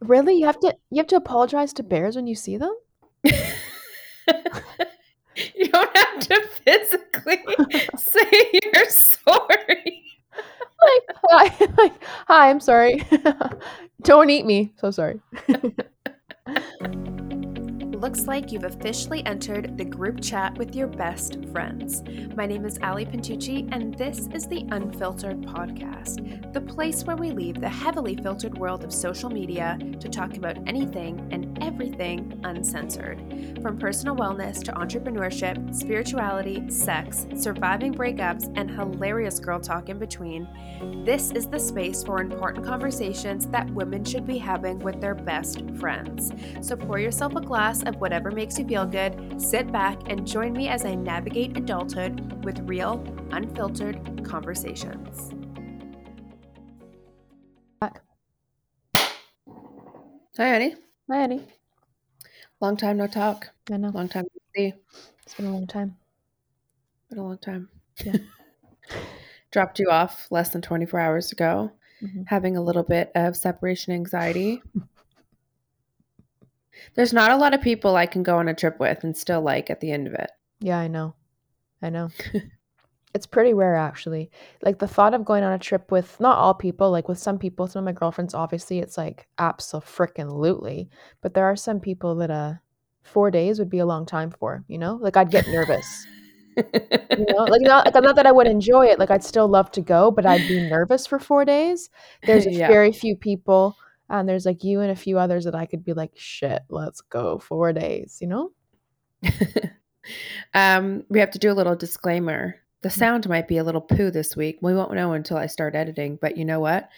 Really? You have to you have to apologize to bears when you see them? you don't have to physically say you're sorry. Like, hi, like, hi, I'm sorry. don't eat me. So sorry. Looks like you've officially entered the group chat with your best friends. My name is Ali Pintucci, and this is the Unfiltered Podcast, the place where we leave the heavily filtered world of social media to talk about anything and everything uncensored. From personal wellness to entrepreneurship, spirituality, sex, surviving breakups, and hilarious girl talk in between, this is the space for important conversations that women should be having with their best friends. So pour yourself a glass of whatever makes you feel good, sit back and join me as I navigate adulthood with real, unfiltered conversations. Hi, Annie. Hi, Annie. Long time no talk. I know. Long time no see. It's been a long time. Been a long time. Yeah. Dropped you off less than 24 hours ago, Mhm. having a little bit of separation anxiety. There's not a lot of people I can go on a trip with and still like at the end of it. Yeah, I know. I know. it's pretty rare actually. Like the thought of going on a trip with not all people, like with some people, some of my girlfriends, obviously it's like absolutely. But there are some people that uh four days would be a long time for, you know? Like I'd get nervous. You know, like not like not that I would enjoy it, like I'd still love to go, but I'd be nervous for four days. There's Yeah. very few people, and there's like you and a few others that I could be like, shit, let's go four days, you know? um, we have to do a little disclaimer. The sound might be a little poo this week. We won't know until I start editing, but you know what?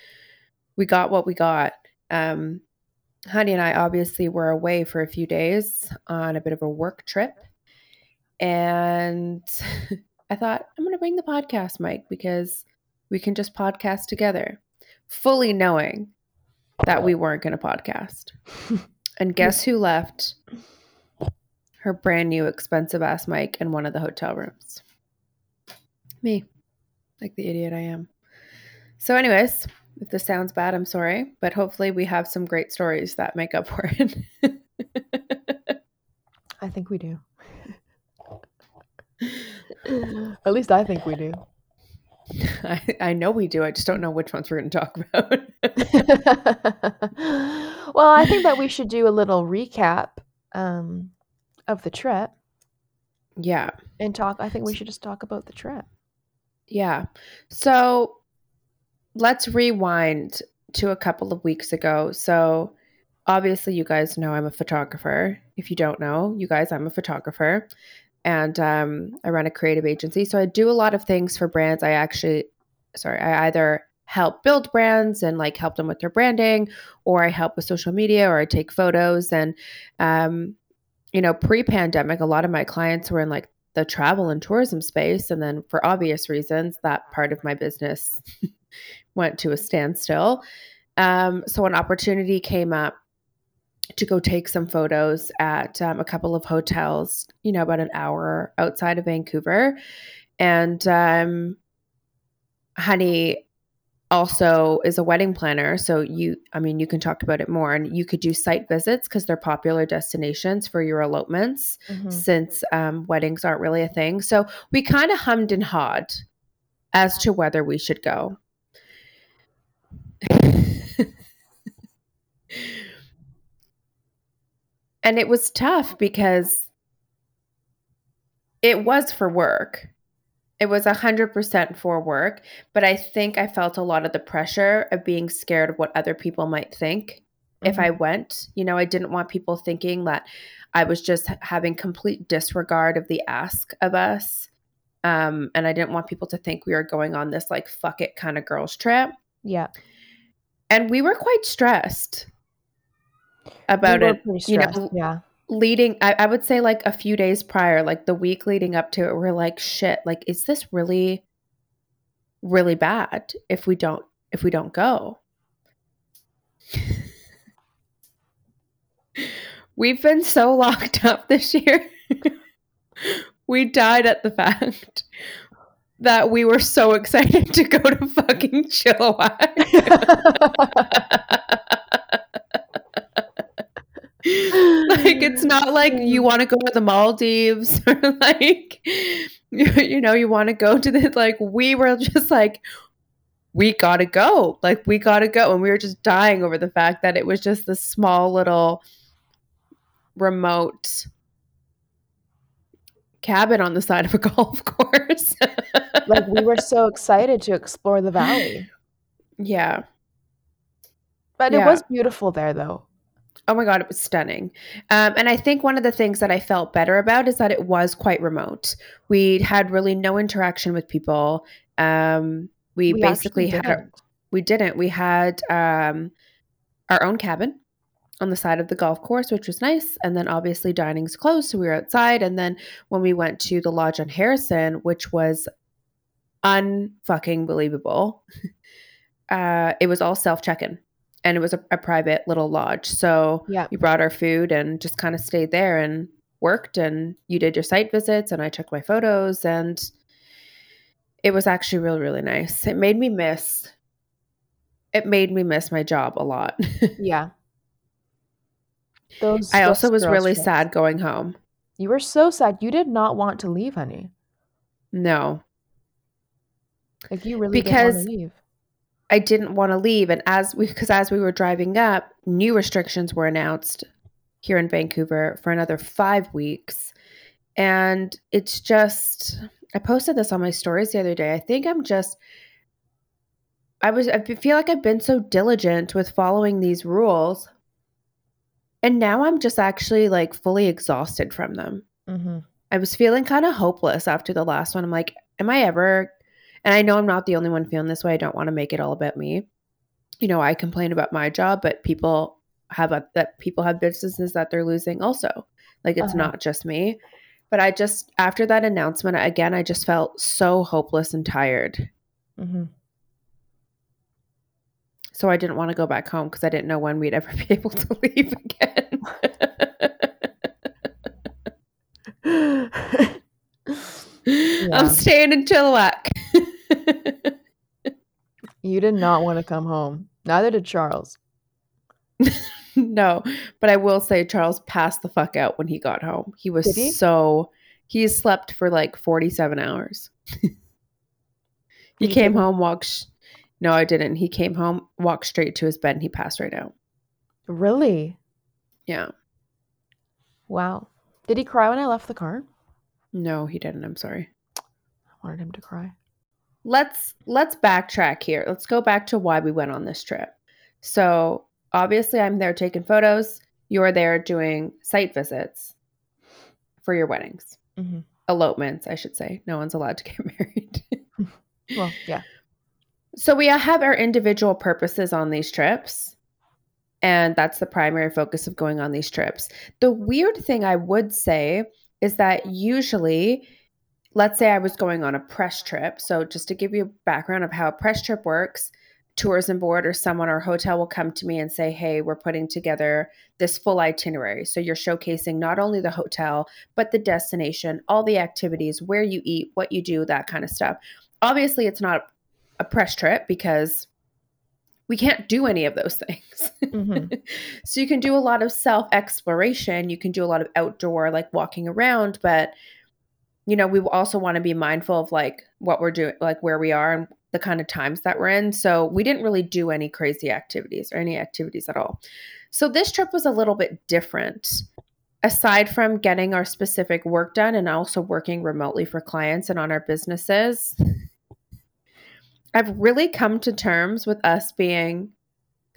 We got what we got. Um, Honey and I obviously were away for a few days on a bit of a work trip. And I thought, I'm going to bring the podcast mic because we can just podcast together, fully knowing that we weren't going to podcast. And guess who left her brand new expensive ass mic in one of the hotel rooms? Me, like the idiot I am. So, anyways, if this sounds bad, I'm sorry, but hopefully we have some great stories that make up for it. I think we do. At least I think we do. I, I know we do. I just don't know which ones we're going to talk about. well, I think that we should do a little recap um, of the trip yeah. and talk. I think we should just talk about the trip. Yeah. So let's rewind to a couple of weeks ago. So obviously, you guys know I'm a photographer. If you don't know, you guys, I'm a photographer and um, I run a creative agency. So I do a lot of things for brands. I actually, sorry, I either help build brands and like help them with their branding, or I help with social media, or I take photos. And, um, you know, pre pandemic, a lot of my clients were in like the travel and tourism space. And then for obvious reasons, that part of my business went to a standstill. Um, so an opportunity came up to go take some photos at um, a couple of hotels, you know, about an hour outside of Vancouver. And um, Honey also is a wedding planner. So you, I mean, you can talk about it more and you could do site visits because they're popular destinations for your elopements Mhm. since um, weddings aren't really a thing. So we kind of hummed and hawed as to whether we should go. and it was tough because it was for work. It was 100% for work, but I think I felt a lot of the pressure of being scared of what other people might think if I went. You know, I didn't want people thinking that I was just having complete disregard of the ask of us. Um, and I didn't want people to think we were going on this like fuck it kind of girls trip. Yeah. And we were quite stressed We about were it. pretty you know, yeah. Leading I, I would say like a few days prior like the week leading up to it we're like shit like is this really really bad if we don't if we don't go we've been so locked up this year we died at the fact that we were so excited to go to fucking Chilliwack. like it's not like you mm. want to go to the Maldives or like you, you know you want to go to the like we were just like we got to go. Like we got to go. And we were just dying over the fact that it was just this small little remote cabin on the side of a golf course. Like we were so excited to explore the valley. Yeah. But Yeah. it was beautiful there though Oh my god, it was stunning. Um, and I think one of the things that I felt better about is that it was quite remote. We had really no interaction with people. Um, we, We basically had our, we didn't. We had um, our own cabin on the side of the golf course, which was nice. And then obviously dining's closed, so we were outside. And then when we went to the lodge on Harrison, which was unfucking believable, uh, it was all self check-in, and it was a, a private little lodge. So yeah we brought our food and just kind of stayed there and worked and you did your site visits and I took my photos and it was actually really really nice. It made me miss it made me miss my job a lot. yeah those I also those was really trips. sad going home. you were so sad you did not want to leave honey No. like you really Because- didn't want to leave I didn't want to leave and as we because as we were driving up, new restrictions were announced here in Vancouver for another 5 weeks. And it's just I posted this on my stories the other day. I think I'm just I was I feel like I've been so diligent with following these rules. And now I'm just actually like fully exhausted from them. mm-hmm. I was feeling kind of hopeless after the last one. I'm like, am I ever? And I know I'm not the only one feeling this way. I don't want to make it all about me. You know, I complain about my job, but people have a, that people have businesses that they're losing also. Like it's Uh-huh. not just me. But I just after that announcement again, I just felt so hopeless and tired. Mm-hmm. So I didn't want to go back home because I didn't know when we'd ever be able to leave again. I'm staying in Chilliwack. you did not want to come home neither did charles no, but I will say Charles passed the fuck out when he got home. He was he? so he slept for like 47 hours. he you came home, walked. Sh- no, I didn't. He came home, walked straight to his bed, and he passed right out. really Yeah. wow did he cry when i left the car No, he didn't. I'm sorry. i wanted him to cry let's let's backtrack here. Let's go back to why we went on this trip. So obviously, I'm there taking photos. You're there doing site visits for your weddings, Mhm. elopements, I should say. No one's allowed to get married. well yeah so we have our individual purposes on these trips. And that's the primary focus of going on these trips. The weird thing I would say is that usually, let's say I was going on a press trip. So, just to give you a background of how a press trip works, tourism board or someone or hotel will come to me and say, Hey, we're putting together this full itinerary. So, you're showcasing not only the hotel, but the destination, all the activities, where you eat, what you do, that kind of stuff. Obviously, it's not a press trip because we can't do any of those things. Mhm. so you can do a lot of self exploration. You can do a lot of outdoor, like walking around, but you know, we also want to be mindful of like what we're doing, like where we are and the kind of times that we're in. So we didn't really do any crazy activities or any activities at all. So this trip was a little bit different. Aside from getting our specific work done and also working remotely for clients and on our businesses, I've really come to terms with us being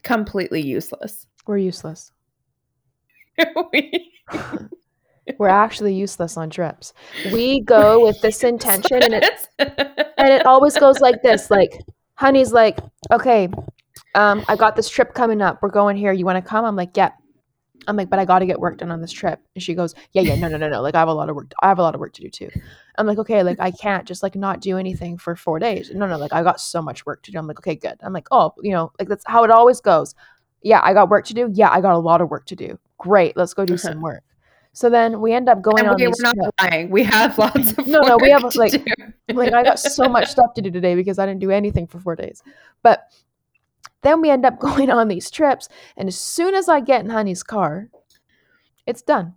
completely useless. we're useless We- we're actually useless on trips. We go with this intention and it and it always goes like this like honey's like okay um i got this trip coming up. We're going here. You want to come? I'm like yeah i'm like but i got to get work done on this trip. And she goes yeah yeah no no no no. Like i have a lot of work i have a lot of work to do too. I'm like okay like i can't just like not do anything for four days. No no like i got so much work to do. I'm like okay good. I'm like oh you know like that's how it always goes. Yeah i got work to do. Yeah i got a lot of work to do. Great let's go do Uh-huh. some work so then we end up going and on we, we're not trips. lying. We have lots of No, no, we have, like- like I got so much stuff to do today because I didn't do anything for four days. But then we end up going on these trips, and as soon as I get in Honey's car, It's done.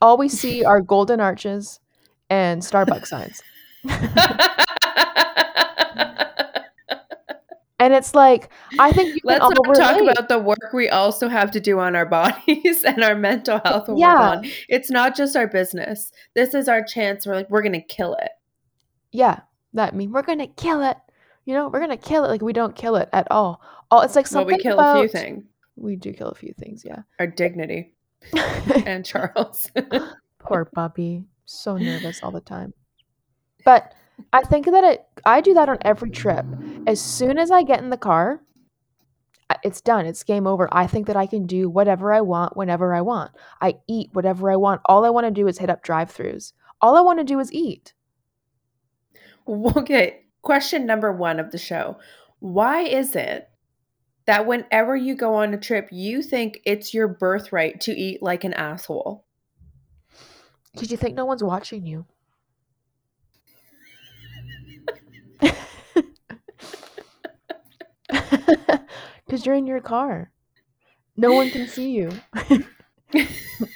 All we see are golden arches and Starbucks signs. And it's like, I think you Let's can all not talk relate. about the work we also have to do on our bodies and our mental health. Yeah. It's not just our business. This is our chance. We're like, we're going to kill it. Yeah, that mean we're gonna kill it. You know, we're gonna kill it. Like we don't kill it at all. All it's like Well, something we kill about, a few things We do kill a few things, yeah. our dignity and Charles. Poor puppy, so nervous all the time. But I think that it. I do that on every trip. As soon as I get in the car, I- it's done. It's game over. I think that I can do whatever I want whenever I want. I eat whatever I want. All I want to do is hit up drive-throughs. All I want to do is eat. okay. Question number one of the show Why is it that whenever you go on a trip, you think it's your birthright to eat like an asshole? Did you think no one's watching you? Because you're in your car. No one can see you.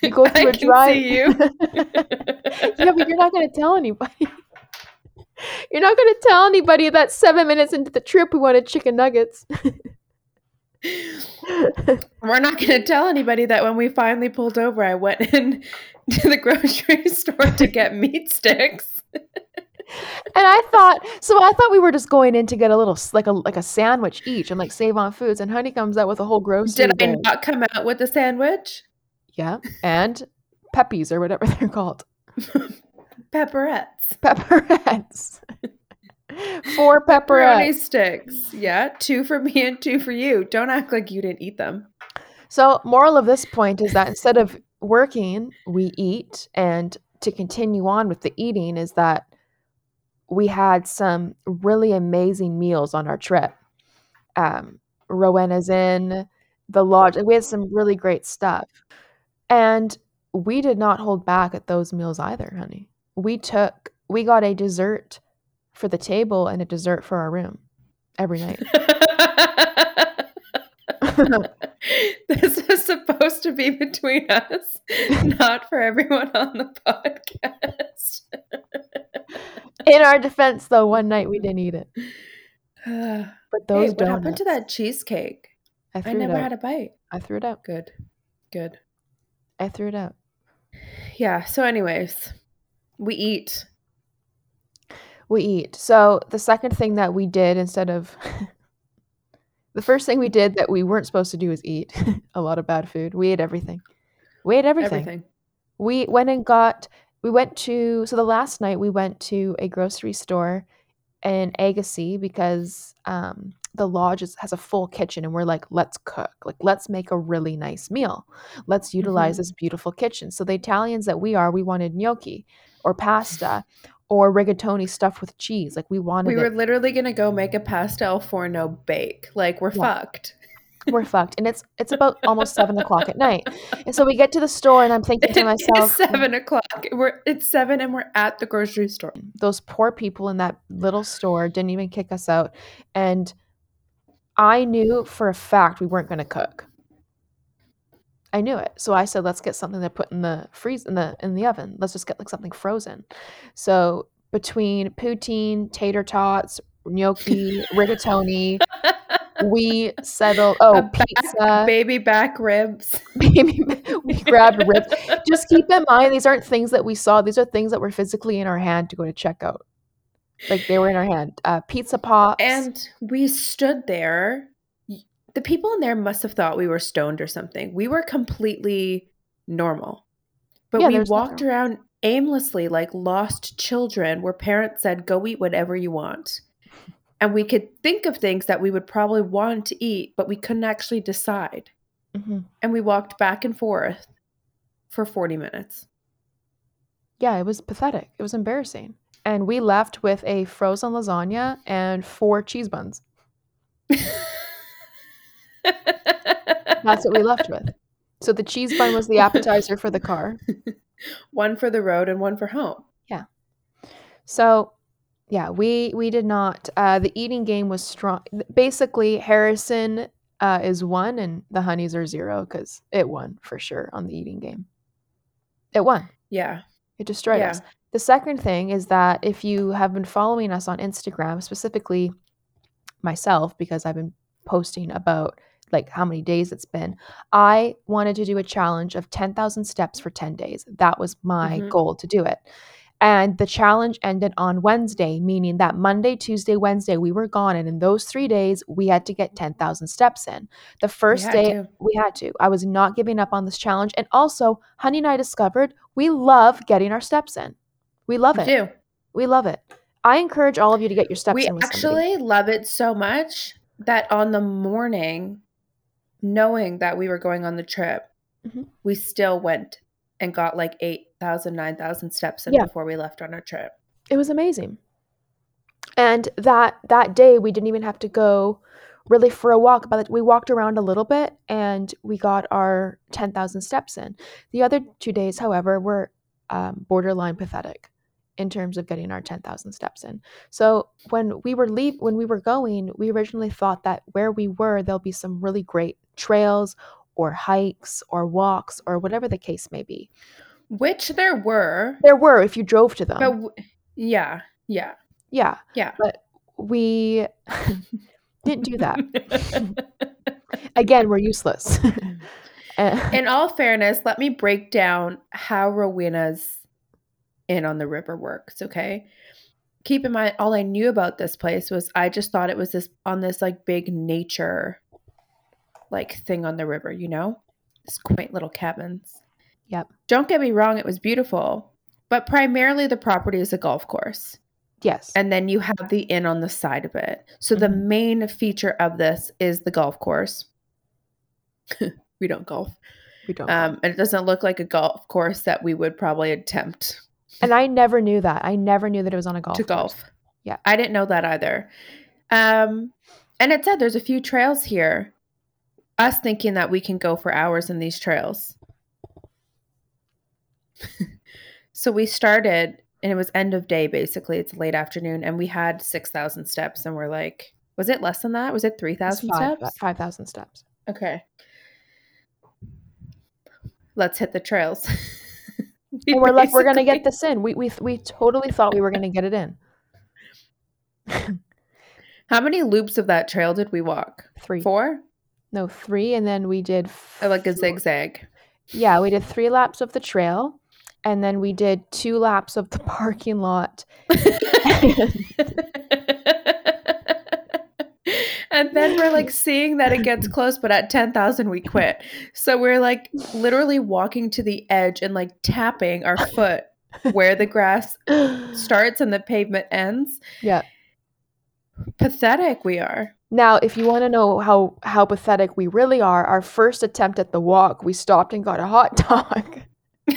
You go I through a can drive. see you. yeah, but you're not going to tell anybody. You're not going to tell anybody that seven minutes into the trip we wanted chicken nuggets. We're not going to tell anybody that when we finally pulled over, I went in to the grocery store to get meat sticks. And I thought, so I thought we were just going in to get a little, like a like a sandwich each, and like Save-On-Foods. And Honey comes out with a whole grocery. Did I bag. not come out with a sandwich? Yeah, and peppies or whatever they're called, Pepperettes. pepperettes. Four Pepperoni sticks. Yeah, two for me and two for you. Don't act like you didn't eat them. So, moral of this point is that instead of working, we eat, and to continue on with the eating is that we had some really amazing meals on our trip. Um, Rowena's Inn, the lodge. We had some really great stuff, and we did not hold back at those meals either, honey. We took, we got a dessert for the table and a dessert for our room every night. this is supposed to be between us, not for everyone on the podcast. In our defense, though, one night we didn't eat it, uh, but those what donuts. happened to that cheesecake? I I never out. had a bite. I threw it out. Good. Good. I threw it out. Yeah. So, anyways, we eat. We eat. So the second thing that we did instead of the first thing we did that we weren't supposed to do is eat a lot of bad food. We ate everything. We ate everything. Everything. We went and got we went to so the last night we went to a grocery store in Agassiz because um the lodge is, has a full kitchen and we're like let's cook like let's make a really nice meal let's utilize Mhm. this beautiful kitchen so the italians that we are we wanted gnocchi or pasta or rigatoni stuffed with cheese like we wanted We it were literally going to go make a pasta al forno bake. Like, we're Yeah. fucked. We're fucked and it's it's about almost seven o'clock at night. And so we get to the store and i'm thinking to myself is seven o'clock. We're it's seven and we're at the grocery store. those poor people in that little store didn't even kick us out and i knew for a fact we weren't going to cook. I knew it. So i said let's get something to put in the freeze in the in the oven. Let's just get like something frozen. So between poutine tater tots gnocchi rigatoni we settled oh back- pizza baby back ribs. baby we grabbed ribs just keep in mind these aren't things that we saw these are things that were physically in our hand to go to checkout like they were in our hand uh pizza pops And we stood there. The people in there must have thought we were stoned or something. We were completely normal. But Yeah, we walked around aimlessly like lost children where parents said, go eat whatever you want. And we could think of things that we would probably want to eat, but we couldn't actually decide. Mhm. And we walked back and forth for 40 minutes. yeah it was pathetic it was embarrassing and we left with a frozen lasagna and four cheese buns that's what we left with so the cheese bun was the appetizer for the car one for the road and one for home. Yeah. So, yeah, we we did not. Uh, the eating game was strong. Basically, Harrison uh, is one, and the honeys are zero because it won for sure on the eating game. It won. Yeah. It destroyed Yeah. us. The second thing is that if you have been following us on Instagram, specifically myself, because I've been posting about like how many days it's been, I wanted to do a challenge of 10,000 steps for 10 days. That was my Mhm. goal to do it. And the challenge ended on Wednesday, meaning that Monday, Tuesday, Wednesday, we were gone. And in those three days, we had to get 10,000 steps in. The first had day, to. we had to. I was not giving up on this challenge. And also, Honey and I discovered we love getting our steps in. We love We it. do. We love it. I encourage all of you to get your steps we in somebody. actually love it so much that on the morning, knowing that we were going on the trip, Mhm. we still went and got like 8,000, 9,000 steps in Yeah. before we left on our trip. It was amazing. And that that day we didn't even have to go really for a walk, but we walked around a little bit and we got our 10,000 steps in. The other two days, however, were um, borderline pathetic in terms of getting our 10,000 steps in. So when we were leave when we were going, we originally thought that where we were there'll be some really great trails or hikes or walks or whatever the case may be. Which there were. There were if you drove to them. But w- yeah, yeah, yeah. yeah. But we didn't do that. Again, we're useless. Uh, In all fairness, let me break down how Rowena's Inn on the river works, okay? Keep in mind, all I knew about this place was I just thought it was this on this like big nature like thing on the river, you know? This quaint little cabins. Yep. Don't get me wrong, it was beautiful, but primarily the property is a golf course. yes. And then you have the inn on the side of it. So the Mhm. main feature of this is the golf course. we don't golf. we don't. Um, and it doesn't look like a golf course that we would probably attempt and I never knew that. I never knew that it was on a golf to course. golf. Yeah. I didn't know that either. Um, and it said there's a few trails here. Us thinking that we can go for hours in these trails. So we started, and it was end of day basically. It's late afternoon, and we had 6,000 steps, and we're like, was it less than that? Was it 3,000 five- steps? 5,000 steps. Okay. Let's hit the trails. We we're like, we're going to get this in. We, we, we totally thought we were going to get it in. How many loops of that trail did we walk? Three. Four? No, three. And then we did. Or like a zigzag. Yeah, we did three laps of the trail. And then we did two laps of the parking lot. and then we're like seeing that it gets close, but at 10,000 we quit. So we're like literally walking to the edge and like tapping our foot where the grass starts and the pavement ends. Yeah. Pathetic we are. Now, if you want to know how how pathetic we really are, our first attempt at the walk, we stopped and got a hot dog.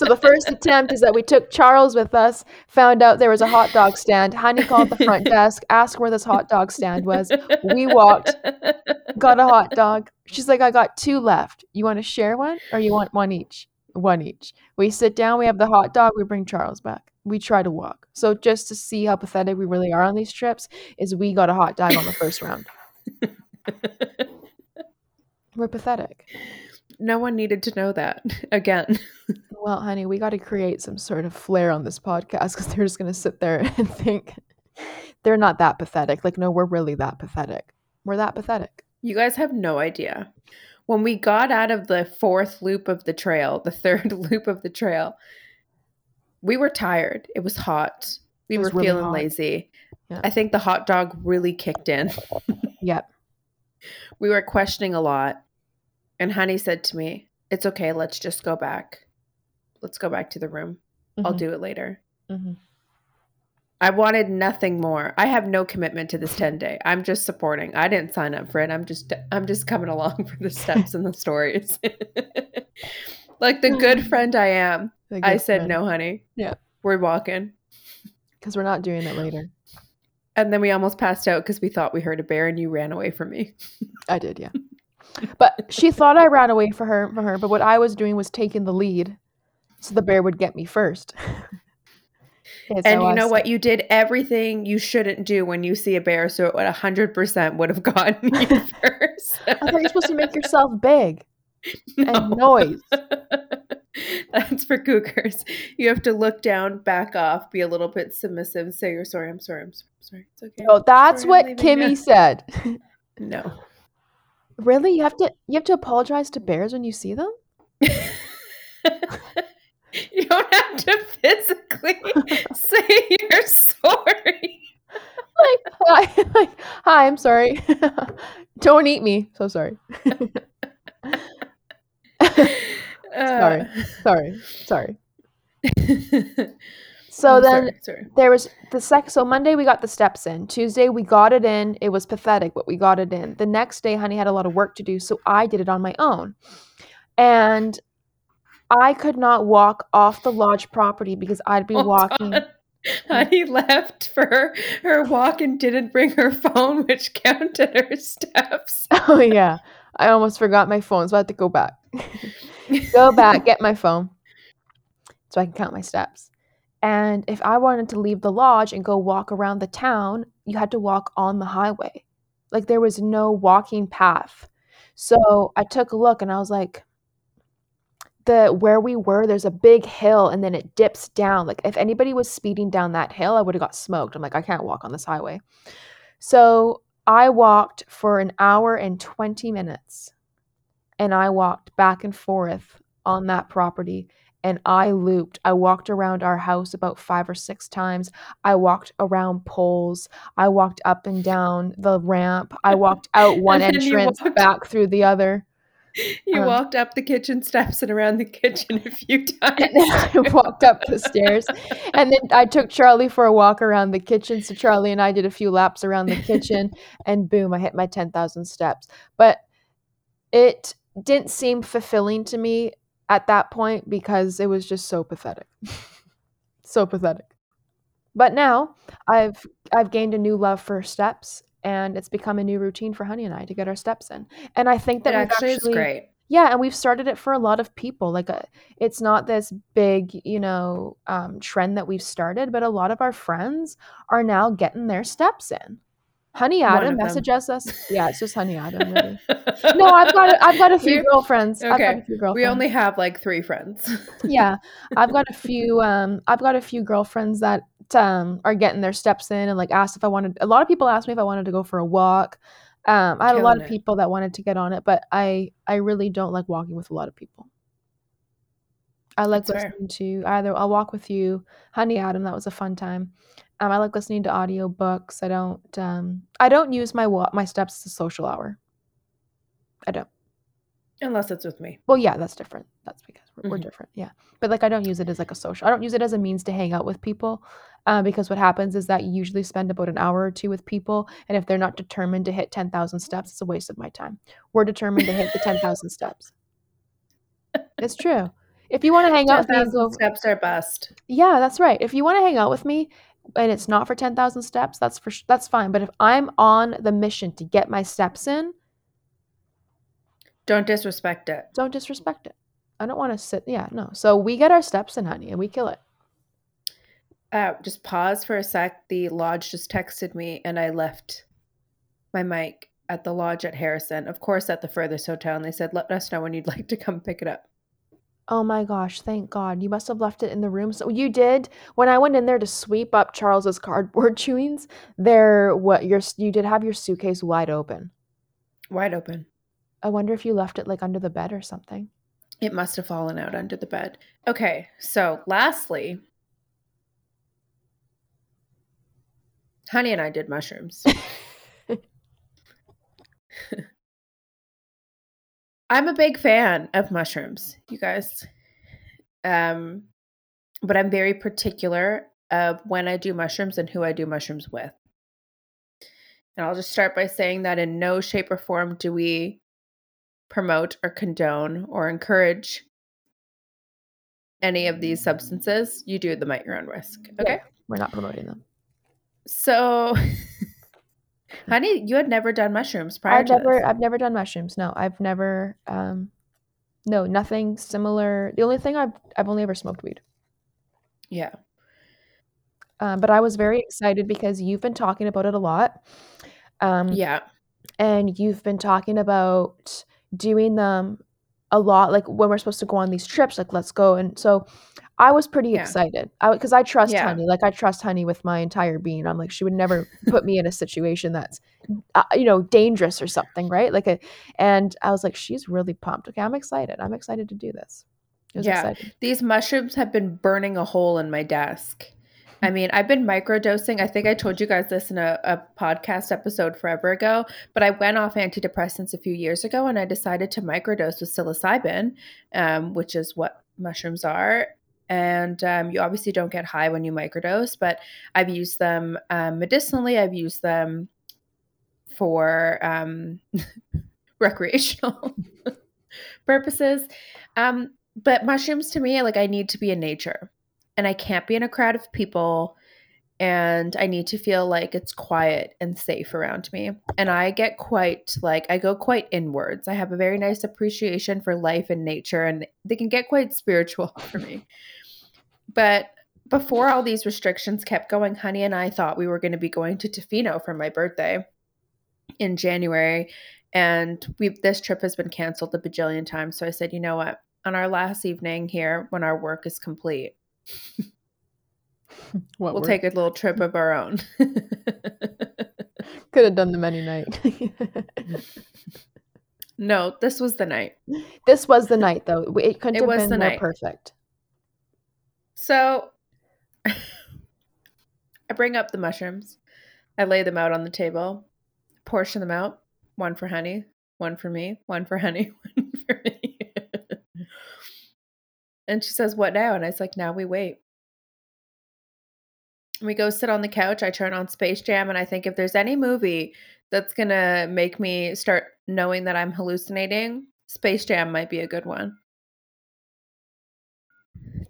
So the first attempt is that we took Charles with us, found out there was a hot dog stand. Honey called the front desk, asked where this hot dog stand was. We walked, got a hot dog. She's like, I got two left. You want to share one or you want one each? One each. We sit down, we have the hot dog, we bring Charles back. We try to walk. So just to see how pathetic we really are on these trips, is we got a hot dog on the first round. We're pathetic. No one needed to know that again. Well, honey, we got to create some sort of flair on this podcast because they're just going to sit there and think they're not that pathetic. Like, no, we're really that pathetic. We're that pathetic. You guys have no idea. When we got out of the fourth loop of the trail, the third loop of the trail, we were tired. It was hot. We It were really feeling hot. lazy. Yeah. I think the hot dog really kicked in. Yep. We were questioning a lot. And Honey said to me, It's okay. Let's just go back. Let's go back to the room. I'll Mhm, do it later. mhm. I wanted nothing more. I have no commitment to this 10 day. I'm just supporting. I didn't sign up for it. I'm just I'm just coming along for the steps and the stories. like the good friend I am. I said friend. no, honey. Yeah. We're walking. because we're not doing it later. And then we almost passed out because we thought we heard a bear and you ran away from me. I did, yeah. But she thought I ran away for her, from her. But what I was doing was taking the lead, so the bear would get me first. And you know what? You did everything you shouldn't do when you see a bear, so it would 100% would have gotten you first. I thought you're supposed to make yourself big. and noise. That's for cougars. You have to look down, back off, be a little bit submissive, say, "You're sorry. I'm sorry. I'm sorry. It's okay." No, that's Sorry, what Kimmy now." said. No. Really? You have to you have to apologize to bears when you see them? you don't have to physically say you're sorry. Like, hi, like, hi, I'm sorry. Don't eat me. So sorry. Uh, sorry. sorry. Sorry. So oh, I'm then sorry, sorry. there was the sec so Monday we got the steps in. Tuesday we got it in. It was pathetic, but we got it in. The next day honey had a lot of work to do, so I did it on my own. And I could not walk off the lodge property because I'd be oh, Hold walking. on. Honey left for her, her walk and didn't bring her phone, which counted her steps. Oh yeah. I almost forgot my phone, so I had to go back. go back, get my phone. So I can count my steps. And if I wanted to leave the lodge and go walk around the town, you had to walk on the highway. Like there was no walking path. So I took a look and I was like, the where we were, there's a big hill and then it dips down. Like if anybody was speeding down that hill, I would have got smoked. I'm like, I can't walk on this highway. So I walked for an hour and 20 minutes. And I walked back and forth on that property and I looped. I walked around our house about five or six times. I walked around poles. I walked up and down the ramp. I walked out one And then you entrance, walked- back through the other. You Um, walked up the kitchen steps and around the kitchen a few times. And I walked up the stairs. And then I took Charlie for a walk around the kitchen. So Charlie and I did a few laps around the kitchen and boom, I hit my 10,000 steps. But it didn't seem fulfilling to me at that point because it was just so pathetic. so pathetic. But now I've I've gained a new love for steps and it's become a new routine for Honey and I to get our steps in. And I think that we've actually is great. yeah, and we've started it for a lot of people. Like, uh it's not this big, you know, um, trend that we've started, but a lot of our friends are now getting their steps in. Honey Adam messages us. Yeah, it's just Honey Adam. Really. No, I've got a, I've got a few We- girlfriends. I've got okay, a few girlfriends. we only have like three friends. yeah, I've got a few. Um, I've got a few girlfriends that um are getting their steps in and like asked if I wanted. A lot of people asked me if I wanted to go for a walk. Um, I had a lot of it. people that wanted to get on it, but I I really don't like walking with a lot of people. I like That's fair. listening to either I'll walk with you, Honey Adam. That was a fun time. Um, I like listening to audio books. I don't um I don't use my wa- my steps as a social hour. I don't. Unless it's with me. Well, yeah, that's different. That's because we're, we're Mhm. different. Yeah. But like, I don't use it as like a social. I don't use it as a means to hang out with people. Uh, because what happens is that you usually spend about an hour or two with people. And if they're not determined to hit 10,000 steps, it's a waste of my time. We're determined to hit the 10,000 steps. It's true. If you want to hang out with me, and 10,000 go, steps are best. yeah, that's right. If you want to hang out with me and it's not for 10,000 steps, that's for sh- that's fine. But if I'm on the mission to get my steps in, Don't disrespect it. don't disrespect it. I don't want to sit. Yeah, no. So we get our steps in, honey, and we kill it. Uh, just pause for a sec. The lodge just texted me, and I left my mic at the lodge at Harrison. Of course, at the furthest hotel, and they said, "Let us know when you'd like to come pick it up." Oh my gosh, thank God. You must have left it in the room. So you did when I went in there to sweep up Charles's cardboard chewings, there what your you did have your suitcase wide open. Wide open. I wonder if you left it like under the bed or something. It must have fallen out under the bed. Okay, so lastly, Honey and I did mushrooms. I'm a big fan of mushrooms, you guys. Um, but I'm very particular of when I do mushrooms and who I do mushrooms with. And I'll just start by saying that in no shape or form do we promote or condone or encourage any of these substances. You do them at your own risk. Okay. Yeah, we're not promoting them. So, honey, you had never done mushrooms prior I've to never this. I've never done mushrooms. No, I've never um no, nothing similar. The only thing I've I've only ever smoked weed. Yeah. Um, but I was very excited because you've been talking about it a lot. Um, Yeah. and you've been talking about doing them a lot like when we're supposed to go on these trips like let's go and so I was pretty Yeah. excited because I trust Yeah. Honey like I trust Honey with my entire being I'm like she would never put me in a situation that's uh, you know dangerous or something right like a and I was like she's really pumped okay I'm excited I'm excited to do this Yeah. exciting These mushrooms have been burning a hole in my desk. I mean, I've been microdosing. I think I told you guys this in a, a podcast episode forever ago, but I went off antidepressants a few years ago and I decided to microdose with psilocybin, um, which is what mushrooms are. And um, you obviously don't get high when you microdose, but I've used them um, medicinally. I've used them for um, recreational purposes. Um, but mushrooms to me, like I need to be in nature and I can't be in a crowd of people and I need to feel like it's quiet and safe around me. And I get quite like I go quite inwards. I have a very nice appreciation for life and nature and they can get quite spiritual for me. But before all these restrictions kept going, Honey and I thought we were going to be going to Tofino for my birthday in January and we this trip has been canceled a bajillion times. So I said, "You know what? On our last evening here when our work is complete, what we'll were- take a little trip of our own. could have done the many night no, this was the night. this was the night though it couldn't It have was been the more night. perfect So I bring up the mushrooms. I lay them out on the table, portion them out. One for honey, one for me, one for honey, one for me. and she says, What now? And I was like, Now we wait. We go sit on the couch. I turn on Space Jam, and I think if there's any movie that's going to make me start knowing that I'm hallucinating, Space Jam might be a good one.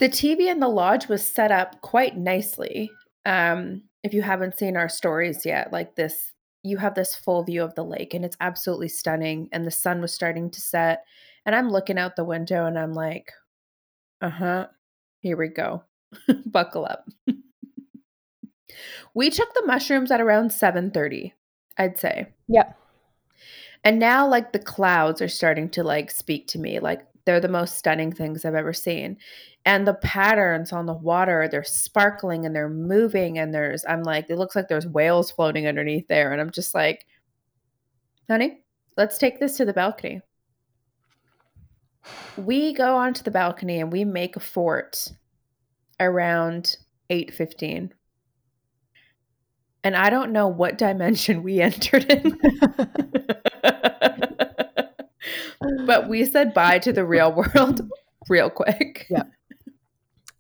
The TV in the lodge was set up quite nicely. Um, if you haven't seen our stories yet, like this, you have this full view of the lake, and it's absolutely stunning. And the sun was starting to set, and I'm looking out the window, and I'm like, "Uh huh, here we go, buckle up." we took the mushrooms at around seven thirty, I'd say. Yep. And now like the clouds are starting to like speak to me. Like they're the most stunning things I've ever seen. And the patterns on the water, they're sparkling and they're moving and there's I'm like it looks like there's whales floating underneath there and I'm just like honey, let's take this to the balcony. We go onto the balcony and we make a fort around 8:15. And I don't know what dimension we entered in. but we said bye to the real world real quick. Yeah.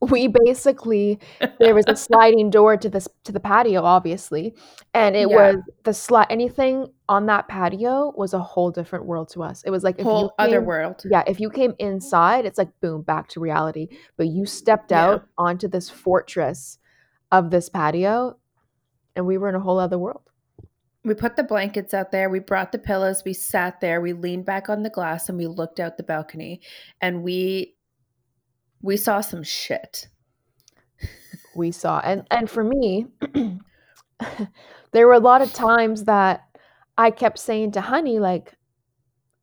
we basically there was a sliding door to this to the patio obviously and it Yeah. was the slide anything on that patio was a whole different world to us it was like Whole other world. yeah if you came inside it's like boom back to reality but you stepped Yeah. out onto this fortress of this patio and we were in a whole other world We put the blankets out there, we brought the pillows, we sat there, we leaned back on the glass and we looked out the balcony and we we saw some shit. we saw and and for me there were a lot of times that i kept saying to honey like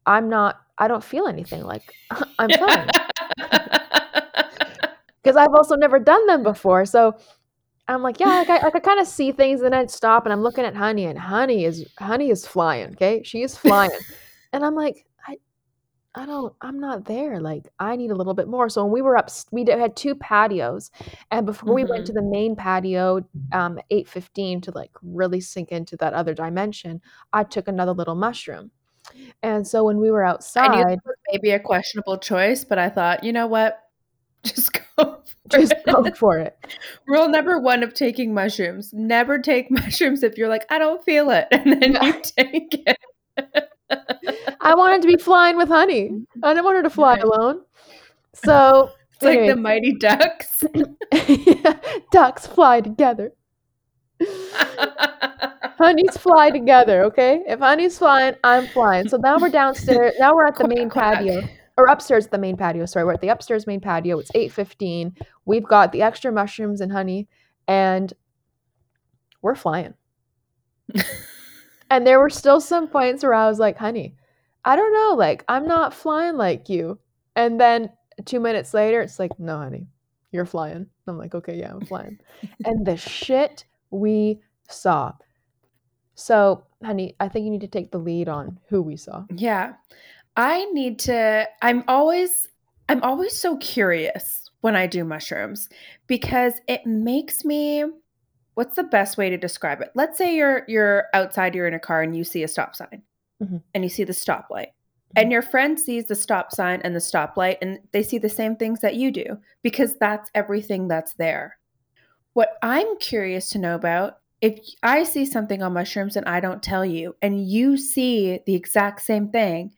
i'm not i don't feel anything like i'm fine because i've also never done them before so i'm like yeah like i, I could kind of see things and i'd stop and i'm looking at honey and honey is honey is flying okay? She is flying. And i'm like i i don't i'm not there like i need a little bit more. So when we were up we did, had two patios and before we went to the main patio um 8.15 to like really sink into that other dimension i took another little mushroom. And so when we were I knew outside was maybe a questionable choice, but I thought, you know what? Just go. for just it. go for it Rule number one of taking mushrooms: never take mushrooms if you're like, I don't feel it, and then you take it. I wanted to be flying with honey. Mm-hmm. I didn't want her to fly Yeah. alone. So It's like the mighty ducks. ducks fly together. Honeys fly together, okay? If honey's flying, I'm flying. So now we're downstairs. Now we're at the main oh Quack, patio. Or upstairs at the main patio. Sorry, we're at the upstairs main patio. It's 8:15. We've got the extra mushrooms and honey, and we're flying. and there were still some points where I was like, honey, I don't know, like I'm not flying like you. And then two minutes later, it's like, no, honey, you're flying. I'm like, okay, yeah, I'm flying. and the shit we saw. So, honey, I think you need to take the lead on who we saw. Yeah. I need to I'm always I'm always so curious when I do mushrooms because it makes me what's the best way to describe it? Let's say you're you're outside, you're in a car and you see a stop sign Mhm. and you see the stoplight. And your friend sees the stop sign and the stoplight and they see the same things that you do because that's everything that's there. What I'm curious to know about if I see something on mushrooms and I don't tell you and you see the exact same thing,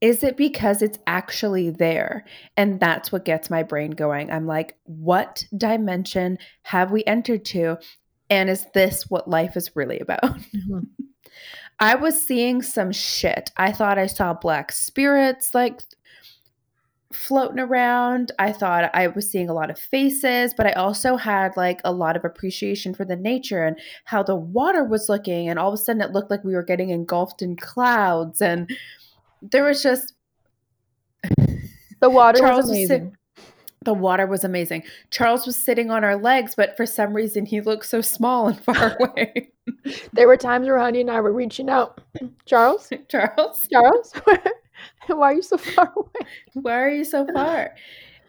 is it because it's actually there? And that's what gets my brain going. I'm like, what dimension have we entered to? And is this what life is really about? Mhm. I was seeing some shit. I thought I saw black spirits like floating around. I thought I was seeing a lot of faces, but I also had like a lot of appreciation for the nature and how the water was looking. And all of a sudden it looked like we were getting engulfed in clouds. And there was just The water Charles was was sit- the water was amazing. Charles was sitting on our legs, but for some reason he looked so small and far away. There were times where honey and I were reaching out. Charles? Charles, Charles? Why are you so far away? why are you so far?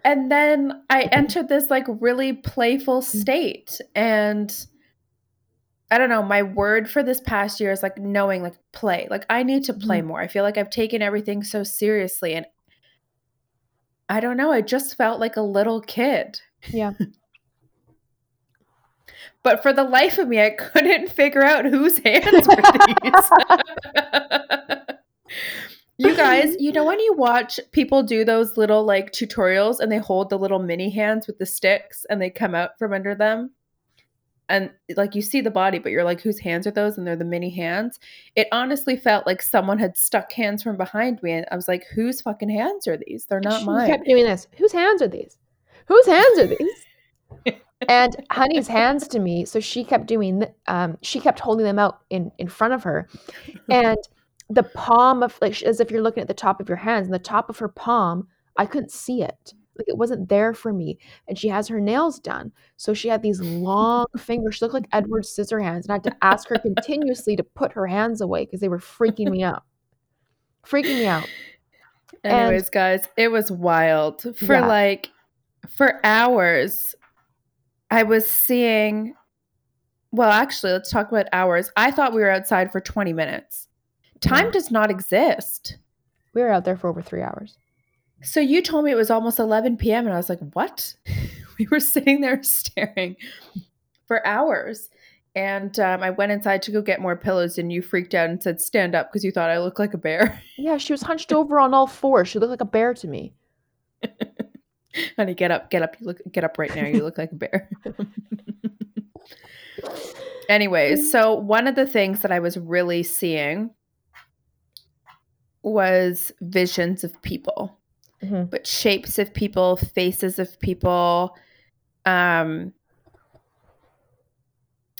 And then I entered this like really playful state. And I don't know, my word for this past year is like knowing, like play. Like I need to play mm-hmm. more. I feel like I've taken everything so seriously. And I don't know, I just felt like a little kid. Yeah. But for the life of me, I couldn't figure out whose hands were these. you guys, you know when you watch people do those little like tutorials and they hold the little mini hands with the sticks and they come out from under them? And like you see the body, but you're like, whose hands are those? And they're the mini hands. It honestly felt like someone had stuck hands from behind me. And I was like, whose fucking hands are these? They're not she mine. kept doing this. Whose hands are these? Whose hands are these? and Honey's hands to me, so she kept doing. Um, she kept holding them out in in front of her, and the palm of like as if you're looking at the top of your hands, and the top of her palm, I couldn't see it. Like it wasn't there for me. And she has her nails done, so she had these long fingers. She looked like Edward Scissorhands, and I had to ask her continuously to put her hands away because they were freaking me out. Freaking me out. And- Anyways, guys, it was wild. For Yeah. like for hours, I was seeing well, actually, let's talk about hours. I thought we were outside for 20 minutes. Time Yeah. does not exist. We were out there for over three hours. So you told me it was almost 11 p.m. and I was like, "What?" we were sitting there staring for hours. And um, I went inside to go get more pillows, and you freaked out and said, "Stand up," because you thought I looked like a bear. Yeah, she was hunched over on all fours. She looked like a bear to me. Honey, get up, get up. You look get up right now. You look like a bear. Anyways, so one of the things that I was really seeing was visions of people, Mhm. but shapes of people, faces of people. Um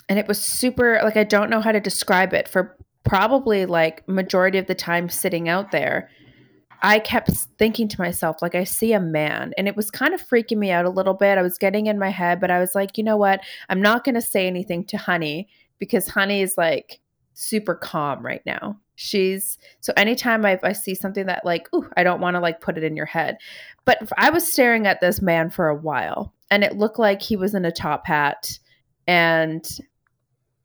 and it was super like I don't know how to describe it for probably like majority of the time sitting out there. I kept thinking to myself, like, I see a man, and it was kind of freaking me out a little bit. I was getting in my head, but I was like, you know what? I'm not going to say anything to Honey because Honey is like super calm right now. She's so anytime I, I see something that, like, ooh, I don't want to like put it in your head. But i was staring at this man for a while, and it looked like he was in a top hat, and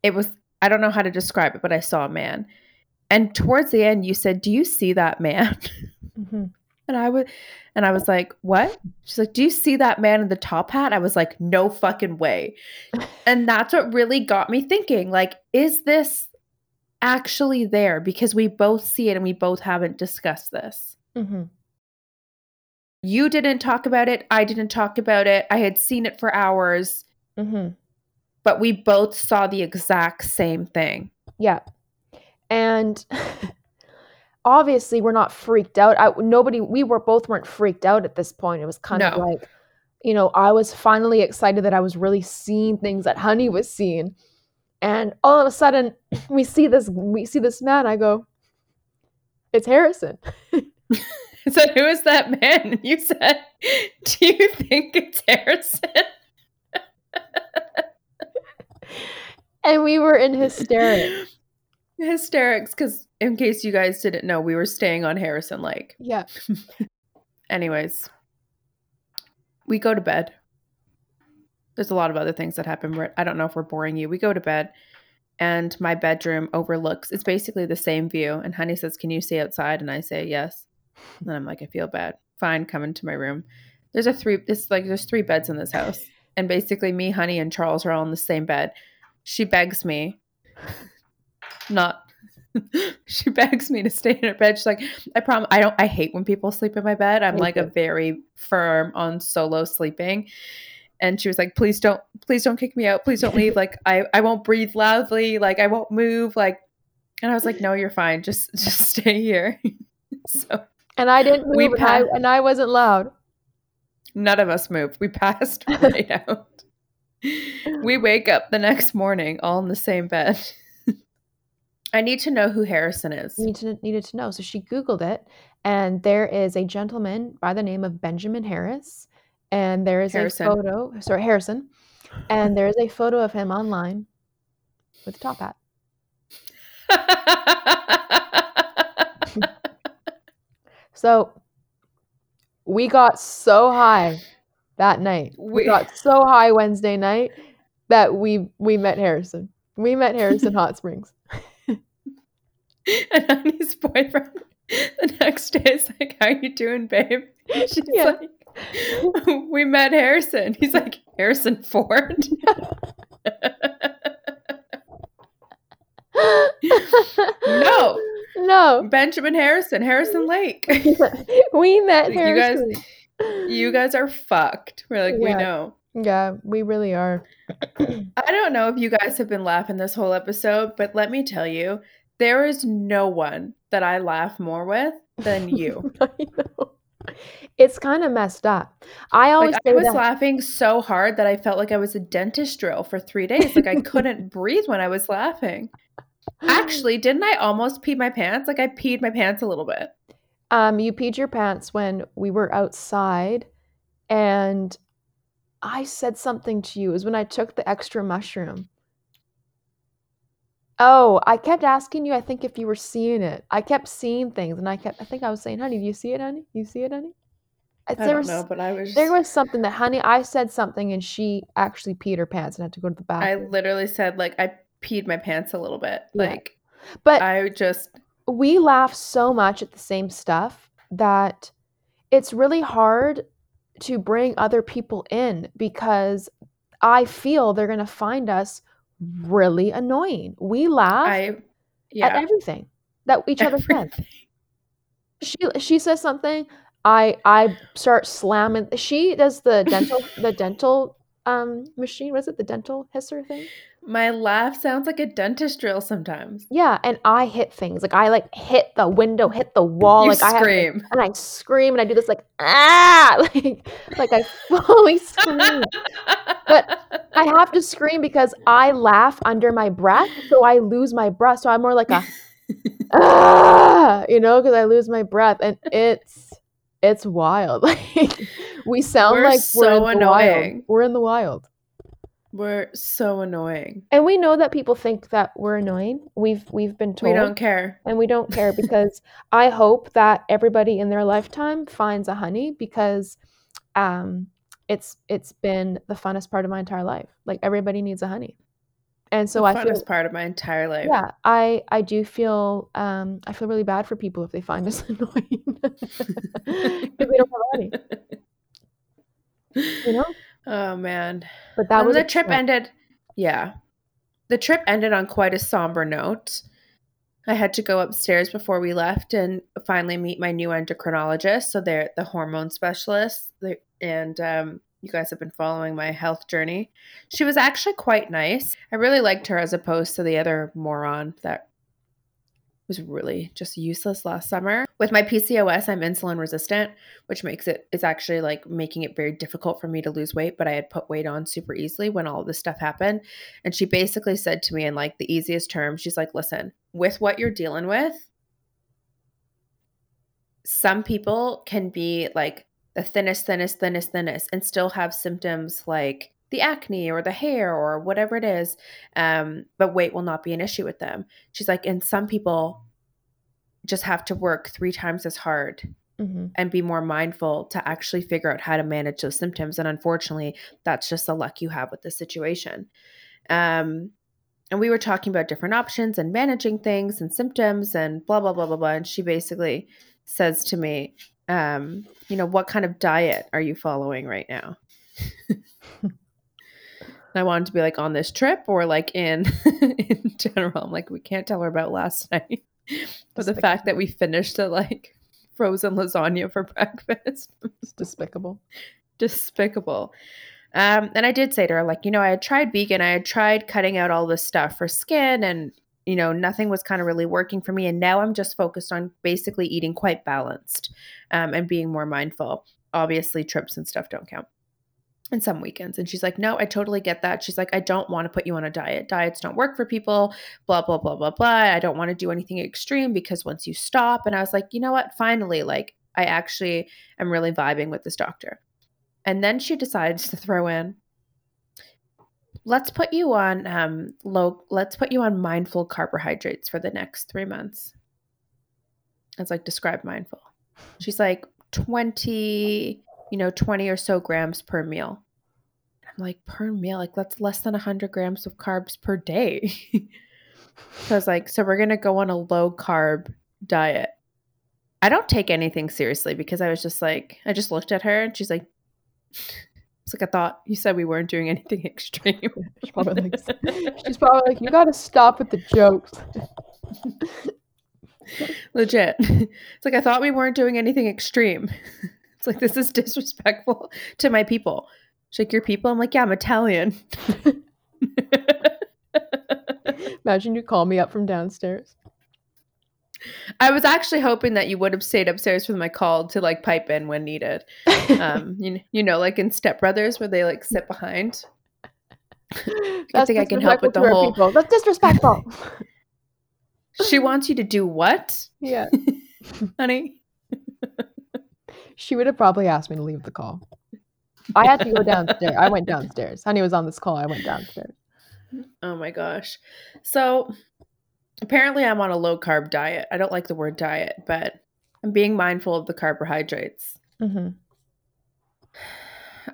it was, I don't know how to describe it, but I saw a man. And towards the end, you said, Do you see that man? Mhm. And I would, and I was like, "What?" She's like, "Do you see that man in the top hat?" I was like, "No fucking way." and that's what really got me thinking. Like, is this actually there? Because we both see it, and we both haven't discussed this. Mhm. You didn't talk about it. I didn't talk about it. I had seen it for hours, Mhm. but we both saw the exact same thing. Yeah. And obviously we're not freaked out. I, nobody we were both weren't freaked out at this point. It was kind of like you know, I was finally excited that I was really seeing things that Honey was seeing. And all of a sudden we see this we see this man. I go, "It's Harrison." I said, Who is that man? You said, Do you think it's Harrison? and we were in hysterics. Hysterics, because in case you guys didn't know, we were staying on Harrison Lake. Yeah. Anyways, we go to bed. There's a lot of other things that happen. Where I don't know if we're boring you. We go to bed, and my bedroom overlooks. It's basically the same view. And Honey says, "Can you see outside?" And I say, "Yes." And I'm like, "I feel bad." Fine, come into my room. There's a three. It's like there's three beds in this house, and basically me, Honey, and Charles are all in the same bed. She begs me, not she begs me to stay in her bed. She's like, I promise I don't I hate when people sleep in my bed. I'm like a very firm on solo sleeping. And she was like, please don't, please don't kick me out. Please don't leave. Like I, I won't breathe loudly. Like I won't move. Like, and I was like, no, you're fine. Just, just stay here. so And I didn't move, We and, I, and I wasn't loud. none of us moved. We passed right out. We wake up the next morning all in the same bed. I need to know who Harrison is. Need to, needed to know. So she Googled it, and there is a gentleman by the name of Benjamin Harris, and there is Harrison. a photo. Sorry, Harrison, and there is a photo of him online with a top hat. So we got so high that night. We, We- got so high Wednesday night that we we met Harrison. We met Harrison Hot Springs. and Honey's boyfriend the next day is like, How you doing, babe? She's Yeah. like, We met Harrison. He's like, Harrison Ford? no, no. Benjamin Harrison, Harrison Lake. we met Harrison. You guys- You guys are fucked. We're like, we know. Yeah, we really are. I don't know if you guys have been laughing this whole episode, but let me tell you, there is no one that I laugh more with than you. I know. It's kind of messed up. I always Like I was that- laughing so hard that I felt like I was a dentist drill for three days. Like I couldn't breathe when I was laughing. Actually, didn't I almost pee my pants? Like I peed my pants a little bit. Um, you peed your pants when we were outside, and I said something to you. It was when I took the extra mushroom. Oh, I kept asking you, I think, if you were seeing it. I kept seeing things, and I kept, I think I was saying, honey, do you see it, honey? You see it, honey? I- there don't was, know, but I was. there was something that, honey, I said something, and she actually peed her pants and had to go to the bathroom. I literally said like I peed my pants a little bit. Yeah. Like but I just we laugh so much at the same stuff that it's really hard to bring other people in because I feel they're going to find us really annoying. We laugh I at everything that each other says. She she says something, I I start slamming. She does the dental the dental um machine. Was it the dental hisser thing? My laugh sounds like a dentist drill sometimes. Yeah, and I hit things like I like hit the window, hit the wall, you like I have scream. and I scream and I do this like ah like like I fully scream. But I have to scream because I laugh under my breath, so I lose my breath. So I'm more like a ah, you know, because I lose my breath, and it's it's wild. Like we sound We're like we're so in the wild. annoying. We're in the wild, We're so annoying. and we know that people think that we're annoying. We've we've been told We don't care. and we don't care because I hope that everybody in their lifetime finds a honey because um it's it's been the funnest part of my entire life. Like everybody needs a honey. And so the I funnest feel part of my entire life. yeah, I I do feel um I feel really bad for people if they find us annoying. Because they don't have a honey, you know? Oh man. But that Then was the trip ended. Yeah. The trip ended on quite a somber note. I had to go upstairs before we left and finally meet my new endocrinologist. So they're the hormone specialist. And um, you guys have been following my health journey. She was actually quite nice. I really liked her as opposed to the other moron that was really just useless last summer. With my PCOS, I'm insulin resistant, which makes it is actually like making it very difficult for me to lose weight, but I had put weight on super easily when all this stuff happened. And she basically said to me in like the easiest terms, she's like, "Listen, with what you're dealing with, some people can be like the thinnest, thinnest, thinnest, thinnest, and still have symptoms like the acne or the hair or whatever it is. Um, but weight will not be an issue with them. She's like, and some people just have to work three times as hard Mm-hmm. and be more mindful to actually figure out how to manage those symptoms. And unfortunately, that's just the luck you have with the situation. Um, and we were talking about different options and managing things and symptoms and blah, blah, blah, blah, blah. And she basically says to me, um, you know, what kind of diet are you following right now? I wanted to be like on this trip or like in in general. I'm like, we can't tell her about last night. But the fact that we finished the like frozen lasagna for breakfast. It's despicable. Despicable. Um, and I did say to her, like, you know, I had tried vegan, I had tried cutting out all this stuff for skin, and, you know, nothing was kind of really working for me. And now I'm just focused on basically eating quite balanced um, and being more mindful. Obviously, trips and stuff don't count. And some weekends. And she's like, no, I totally get that. She's like, I don't want to put you on a diet. Diets don't work for people, blah, blah, blah, blah, blah. I don't want to do anything extreme because once you stop, and I was like, you know what? Finally, like, I actually am really vibing with this doctor. And then she decides to throw in, let's put you on um low let's put you on mindful carbohydrates for the next three months. It's like describe mindful. She's like 20, you know, 20 or so grams per meal. I'm like, per meal, like that's less than 100 grams of carbs per day. so I was like, so we're going to go on a low carb diet. I don't take anything seriously because I was just like, I just looked at her and she's like, it's like I thought you said we weren't doing anything extreme. She's probably like, she's probably like, you got to stop with the jokes. Legit. It's like I thought we weren't doing anything extreme. It's like this is disrespectful to my people. She's like, your people? I'm like, yeah, I'm Italian. Imagine you call me up from downstairs. I was actually hoping that you would have stayed upstairs with my call to like pipe in when needed. Um, you, you know, like in Step Brothers where they like sit behind. I think I can help with the disrespectful to our whole. people. That's disrespectful. She wants you to do what, yeah. honey? She would have probably asked me to leave the call. I had to go downstairs. I went downstairs. Honey was on this call. I went downstairs. Oh my gosh. So apparently I'm on a low carb diet. I don't like the word diet, but I'm being mindful of the carbohydrates. hmm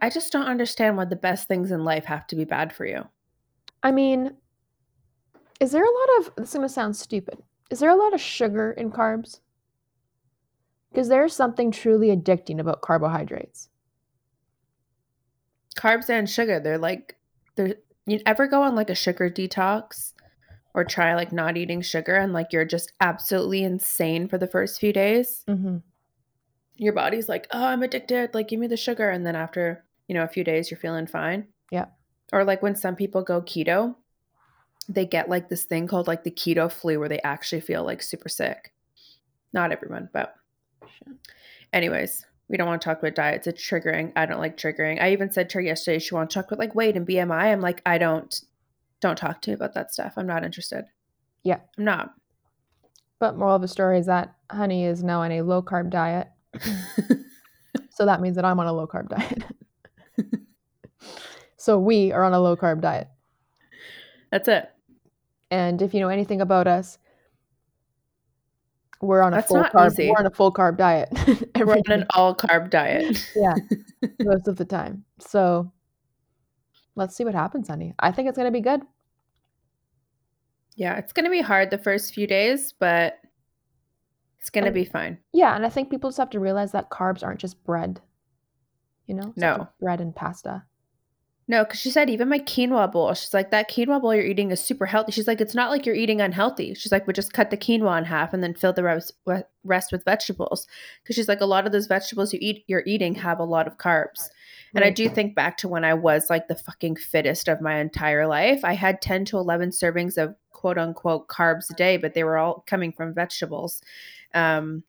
I just don't understand why the best things in life have to be bad for you. I mean, is there a lot of this is gonna sound stupid? Is there a lot of sugar in carbs? Because there's something truly addicting about carbohydrates. Carbs and sugar, they're like they're you ever go on like a sugar detox or try like not eating sugar and like you're just absolutely insane for the first few days? Mm-hmm. Your body's like, "Oh, I'm addicted. Like give me the sugar." And then after, you know, a few days you're feeling fine. Yeah. Or like when some people go keto, they get like this thing called like the keto flu where they actually feel like super sick. Not everyone, but anyways, we don't want to talk about diets. It's triggering. I don't like triggering. I even said to her yesterday she wants to talk about like weight and BMI. I'm like, I don't don't talk to me about that stuff. I'm not interested. Yeah. I'm not. But moral of the story is that Honey is now on a low carb diet. So that means that I'm on a low carb diet. so we are on a low carb diet. That's it. And if you know anything about us, we're on a That's full carb. easy. We're on a full carb diet We're on an all carb diet. yeah, most of the time. So let's see what happens, honey. I think it's gonna be good. Yeah, it's going to be hard the first few days, but it's going to And- be fine. Yeah, and I think people just have to realize that carbs aren't just bread. You know, It's No. bread and pasta. No, because she said even my quinoa bowl. She's like that quinoa bowl you're eating is super healthy. She's like it's not like you're eating unhealthy. She's like we just cut the quinoa in half and then fill the rest rest with vegetables. Because she's like a lot of those vegetables you eat you're eating have a lot of carbs. And I do think back to when I was like the fucking fittest of my entire life. I had 10 to 11 servings of quote unquote carbs a day, but they were all coming from vegetables. Um,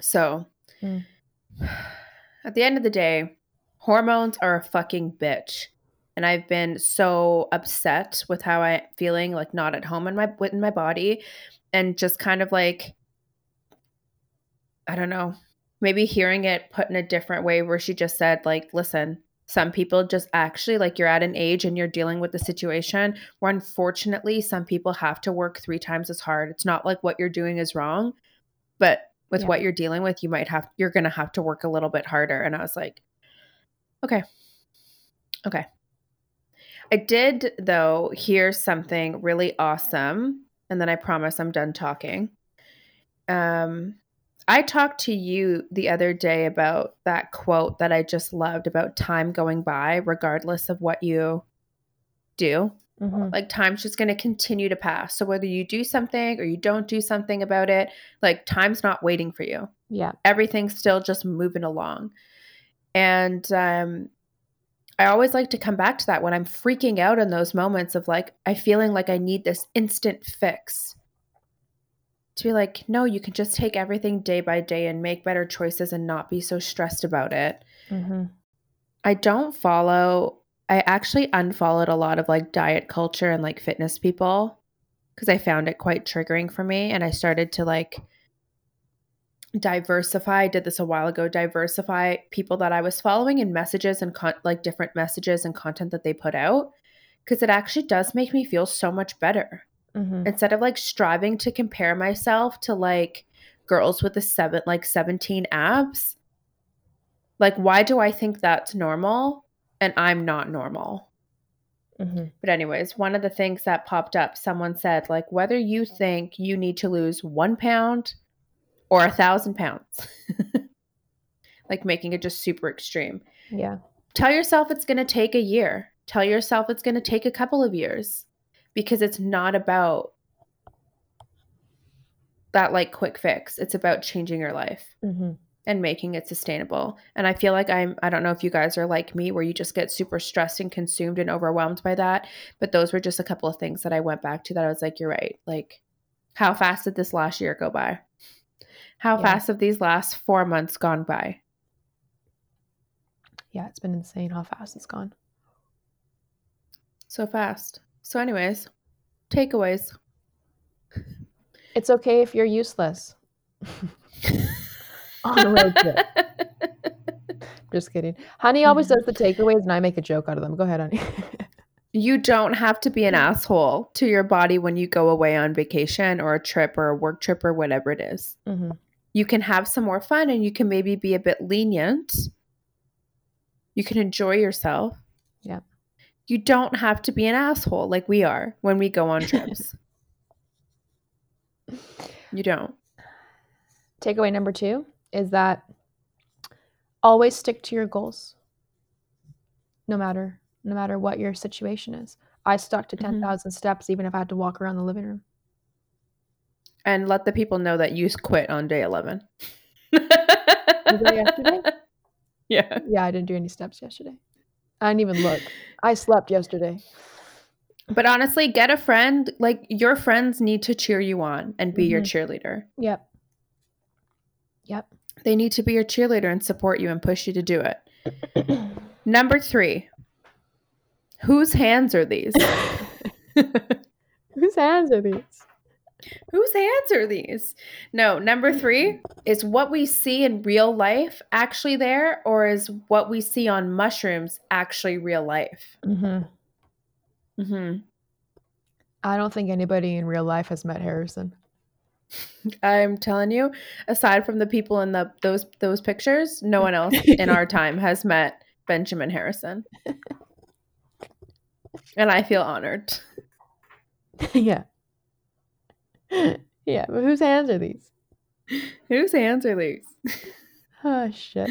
so Mm. at the end of the day, hormones are a fucking bitch. And I've been so upset with how I'm feeling, like not at home in my within my body, and just kind of like I don't know, maybe hearing it put in a different way where she just said like listen some people just actually like you're at an age and you're dealing with the situation where unfortunately some people have to work three times as hard it's not like what you're doing is wrong but with Yeah. what you're dealing with you might have you're going to have to work a little bit harder and i was like okay okay i did though hear something really awesome and then i promise i'm done talking um I talked to you the other day about that quote that I just loved about time going by, regardless of what you do. hmm Like, time's just going to continue to pass. So, whether you do something or you don't do something about it, like, time's not waiting for you. Yeah. Everything's still just moving along. And um, I always like to come back to that when I'm freaking out in those moments of like, I feeling like I need this instant fix to be like, no, you can just take everything day by day and make better choices and not be so stressed about it. hmm I don't follow, I actually unfollowed a lot of like diet culture and like fitness people because I found it quite triggering for me. And I started to like diversify, I did this a while ago, diversify people that I was following and messages and con- like different messages and content that they put out because it actually does make me feel so much better. Hmm instead of like striving to compare myself to like girls with the seven like 17 abs like why do i think that's normal and i'm not normal? Hmm but anyways one of the things that popped up someone said like whether you think you need to lose one pound or a thousand pounds. Like making it just super extreme. Yeah. tell yourself it's going to take a year. Tell yourself it's going to take a couple of years because it's not about that like quick fix. It's about changing your life hmm and making it sustainable. And i feel like i'm i don't know if you guys are like me where you just get super stressed and consumed and overwhelmed by that. But those were just a couple of things that i went back to that i was like you're right. Like how fast did this last year go by how Yeah. fast have these last four months gone by Yeah. It's been insane how fast it's gone. so fast so anyways takeaways It's okay if you're useless. On a road trip. Just kidding. Honey always does the takeaways, and I make a joke out of them. Go ahead, honey. you don't have to be an asshole to your body when you go away on vacation or a trip or a work trip or whatever it is. hmm You can have some more fun and you can maybe be a bit lenient. You can enjoy yourself. Yeah. You don't have to be an asshole like we are when we go on trips. you don't. Takeaway number two is that always stick to your goals, no matter no matter what your situation is. I stuck to Mhm. ten thousand steps, even if I had to walk around the living room. And let the people know that you quit on day 11. that yesterday? Yeah. Yeah, I didn't do any steps yesterday. I didn't even look. I slept yesterday. But honestly, get a friend. Like your friends need to cheer you on and be your mm-hmm. cheerleader. Yep. Yep. They need to be your cheerleader and support you and push you to do it. Number three, whose hands are these? Whose hands are these? Whose hands are these? No, number three is what we see in real life actually there, or is what we see on mushrooms actually real life? hmm hmm I don't think anybody in real life has met Harrison. I'm telling you, aside from the people in the those those pictures, no one else in our time has met Benjamin Harrison. And I feel honored. yeah. Yeah, but whose hands are these? Whose hands are these? Oh shit.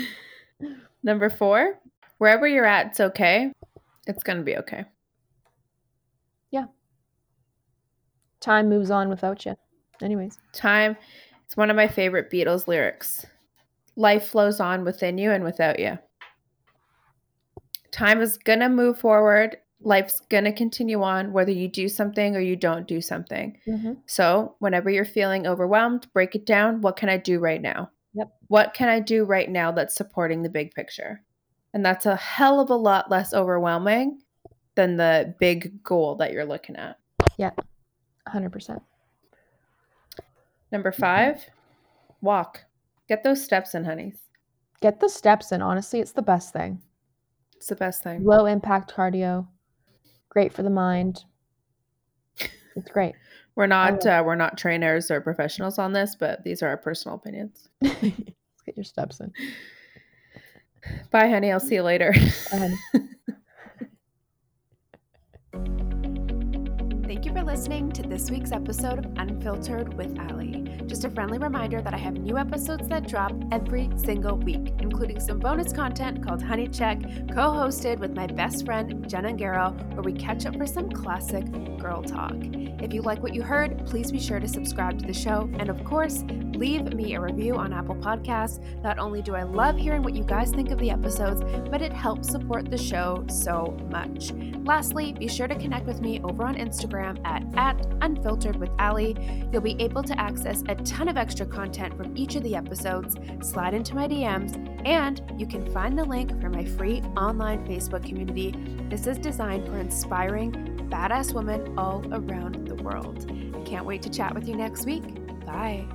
Number four, wherever you're at, it's okay. It's gonna be okay. Yeah. Time moves on without you. Anyways. Time. It's one of my favorite Beatles lyrics. Life flows on within you and without you. Time is gonna move forward. Life's gonna continue on whether you do something or you don't do something. Mm-hmm. So, whenever you're feeling overwhelmed, break it down. What can I do right now? Yep. What can I do right now that's supporting the big picture? And that's a hell of a lot less overwhelming than the big goal that you're looking at. 100%. Number five, walk. Get those steps in, honeys. Get the steps in. Honestly, it's the best thing. It's the best thing. Low impact cardio, great for the mind. It's great. We're not uh, we're not trainers or professionals on this, but these are our personal opinions. Let's get your steps in. Bye, honey. I'll see you later. Thank you for listening to this week's episode of Unfiltered with Ali. Just a friendly reminder that I have new episodes that drop every single week, including some bonus content called Honey Check, co hosted with my best friend Jenna Garrow, where we catch up for some classic girl talk. If you like what you heard, please be sure to subscribe to the show. And of course, leave me a review on Apple Podcasts. Not only do I love hearing what you guys think of the episodes, but it helps support the show so much. Lastly, be sure to connect with me over on Instagram at, at Unfiltered with Ali. You'll be able to access a ton of extra content from each of the episodes, slide into my DMs, and you can find the link for my free online Facebook community. This is designed for inspiring, badass women all around the world. I can't wait to chat with you next week. Bye.